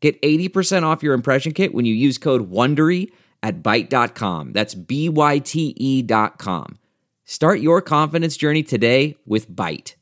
Get 80% off your impression kit when you use code WONDERY at Byte.com. That's B-Y-T-E dot com. Start your confidence journey today with Byte.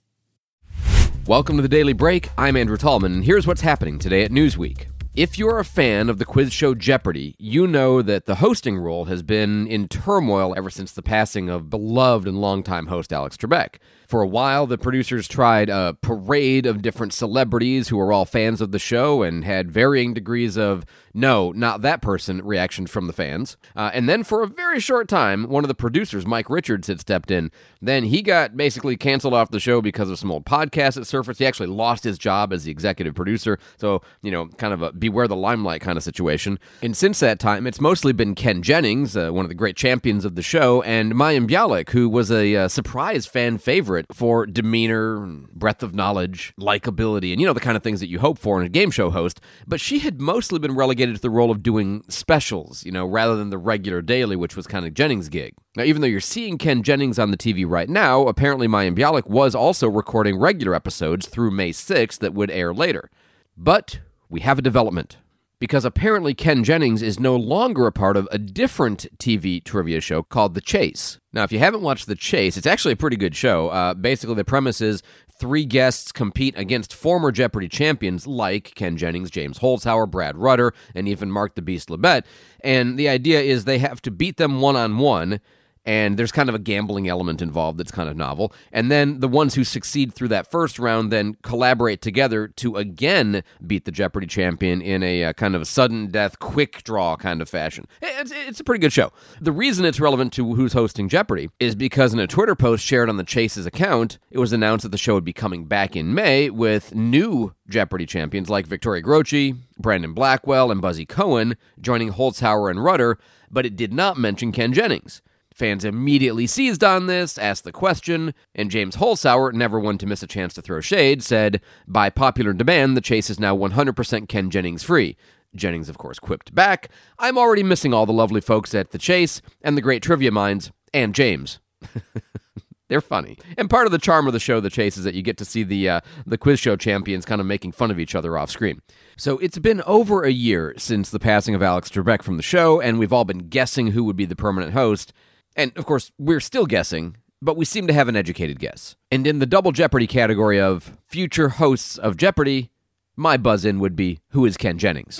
Welcome to the Daily Break. I'm Andrew Tallman, and here's what's happening today at Newsweek. If you're a fan of the quiz show Jeopardy, you know that the hosting role has been in turmoil ever since the passing of beloved and longtime host Alex Trebek. For a while, the producers tried a parade of different celebrities who were all fans of the show and had varying degrees of no, not that person reactions from the fans. Uh, and then for a very short time, one of the producers, Mike Richards, had stepped in. Then he got basically canceled off the show because of some old podcasts that surfaced. He actually lost his job as the executive producer. So, you know, kind of a beware the limelight kind of situation. And since that time, it's mostly been Ken Jennings, uh, one of the great champions of the show, and Mayim Bialik, who was a uh, surprise fan favorite for demeanor, breadth of knowledge, likability, and, you know, the kind of things that you hope for in a game show host. But she had mostly been relegated to the role of doing specials, you know, rather than the regular daily, which was kind of Jennings' gig. Now, even though you're seeing Ken Jennings on the TV right now, apparently Mayim Bialik was also recording regular episodes through May 6th that would air later. But we have a development. Because apparently Ken Jennings is no longer a part of a different TV trivia show called The Chase. Now, if you haven't watched The Chase, it's actually a pretty good show. Uh, basically, the premise is three guests compete against former Jeopardy champions like Ken Jennings, James Holzhauer, Brad Rutter, and even Mark the Beast Labbett. And the idea is they have to beat them one on one and there's kind of a gambling element involved that's kind of novel. And then the ones who succeed through that first round then collaborate together to again beat the Jeopardy champion in a uh, kind of a sudden death, quick draw kind of fashion. It's, it's a pretty good show. The reason it's relevant to who's hosting Jeopardy is because in a Twitter post shared on the Chase's account, it was announced that the show would be coming back in May with new Jeopardy champions like Victoria Grocchi, Brandon Blackwell, and Buzzy Cohen joining Holzhauer and Rutter, but it did not mention Ken Jennings. Fans immediately seized on this, asked the question, and James Holzhauer, never one to miss a chance to throw shade, said, By popular demand, the chase is now 100% Ken Jennings free. Jennings, of course, quipped back, I'm already missing all the lovely folks at the chase, and the great trivia minds, and James. They're funny, and part of the charm of the show, The Chase, is that you get to see the uh, the quiz show champions kind of making fun of each other off screen. So it's been over a year since the passing of Alex Trebek from the show, and we've all been guessing who would be the permanent host. And of course, we're still guessing, but we seem to have an educated guess. And in the double Jeopardy category of future hosts of Jeopardy, my buzz in would be Who is Ken Jennings?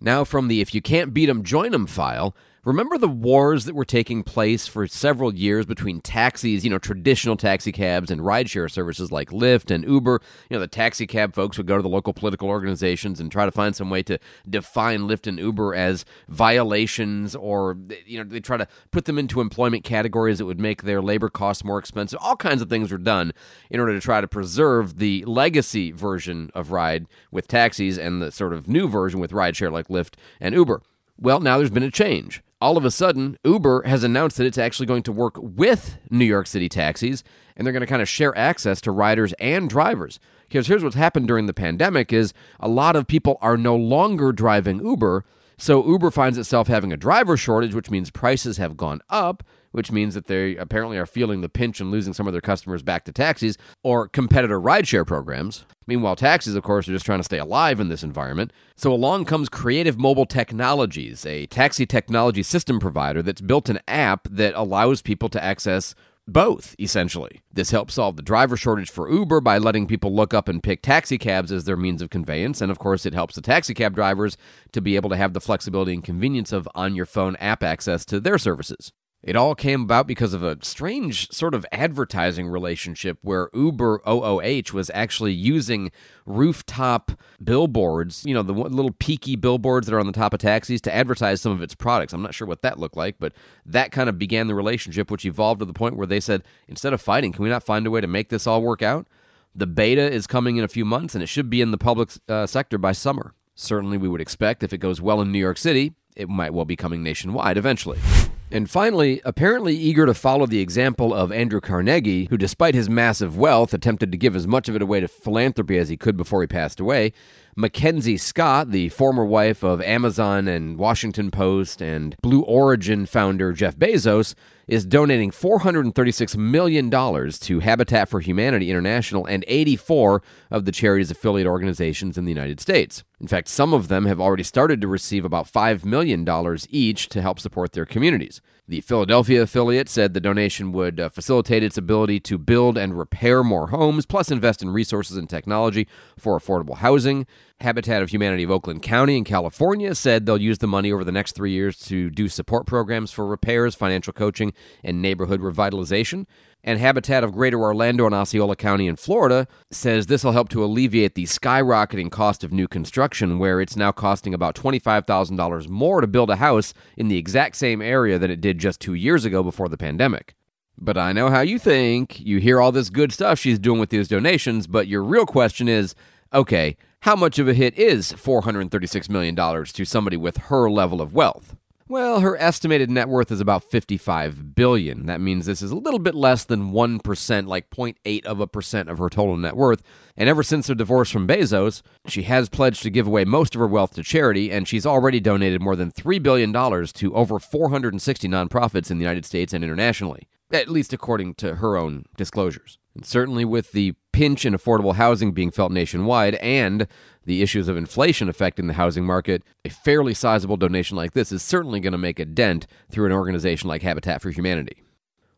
Now, from the If You Can't Beat 'em, Join 'em file, Remember the wars that were taking place for several years between taxis, you know, traditional taxi cabs and rideshare services like Lyft and Uber? You know, the taxi cab folks would go to the local political organizations and try to find some way to define Lyft and Uber as violations or, you know, they try to put them into employment categories that would make their labor costs more expensive. All kinds of things were done in order to try to preserve the legacy version of ride with taxis and the sort of new version with rideshare like Lyft and Uber. Well, now there's been a change all of a sudden, Uber has announced that it's actually going to work with New York City taxis, and they're going to kind of share access to riders and drivers. Because here's what's happened during the pandemic is a lot of people are no longer driving Uber, so Uber finds itself having a driver shortage, which means prices have gone up, which means that they apparently are feeling the pinch and losing some of their customers back to taxis or competitor rideshare programs. Meanwhile, taxis, of course, are just trying to stay alive in this environment. So along comes Creative Mobile Technologies, a taxi technology system provider that's built an app that allows people to access both, essentially. This helps solve the driver shortage for Uber by letting people look up and pick taxi cabs as their means of conveyance. And of course, it helps the taxi cab drivers to be able to have the flexibility and convenience of on your phone app access to their services. It all came about because of a strange sort of advertising relationship where Uber OOH was actually using rooftop billboards, you know, the little peaky billboards that are on the top of taxis to advertise some of its products. I'm not sure what that looked like, but that kind of began the relationship, which evolved to the point where they said, instead of fighting, can we not find a way to make this all work out? The beta is coming in a few months and it should be in the public uh, sector by summer. Certainly, we would expect if it goes well in New York City, it might well be coming nationwide eventually. And finally, apparently eager to follow the example of Andrew Carnegie, who, despite his massive wealth, attempted to give as much of it away to philanthropy as he could before he passed away, Mackenzie Scott, the former wife of Amazon and Washington Post and Blue Origin founder Jeff Bezos, is donating $436 million to Habitat for Humanity International and 84 of the charity's affiliate organizations in the United States. In fact, some of them have already started to receive about $5 million each to help support their communities. The Philadelphia affiliate said the donation would uh, facilitate its ability to build and repair more homes, plus invest in resources and technology for affordable housing. Habitat of Humanity of Oakland County in California said they'll use the money over the next three years to do support programs for repairs, financial coaching, and neighborhood revitalization. And Habitat of Greater Orlando and Osceola County in Florida says this will help to alleviate the skyrocketing cost of new construction, where it's now costing about $25,000 more to build a house in the exact same area than it did just two years ago before the pandemic. But I know how you think. You hear all this good stuff she's doing with these donations, but your real question is okay, how much of a hit is $436 million to somebody with her level of wealth? Well, her estimated net worth is about 55 billion. That means this is a little bit less than 1%, like 0.8 of a percent of her total net worth. And ever since her divorce from Bezos, she has pledged to give away most of her wealth to charity, and she's already donated more than $3 billion to over 460 nonprofits in the United States and internationally, at least according to her own disclosures. And certainly with the pinch in affordable housing being felt nationwide and the issues of inflation affecting the housing market, a fairly sizable donation like this is certainly going to make a dent through an organization like Habitat for Humanity.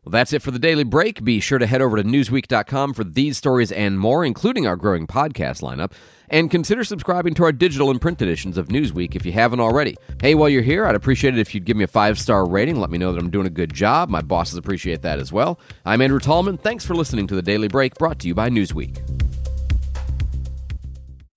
Well, that's it for the daily break. Be sure to head over to Newsweek.com for these stories and more, including our growing podcast lineup. And consider subscribing to our digital and print editions of Newsweek if you haven't already. Hey, while you're here, I'd appreciate it if you'd give me a five star rating. Let me know that I'm doing a good job. My bosses appreciate that as well. I'm Andrew Tallman. Thanks for listening to the Daily Break brought to you by Newsweek.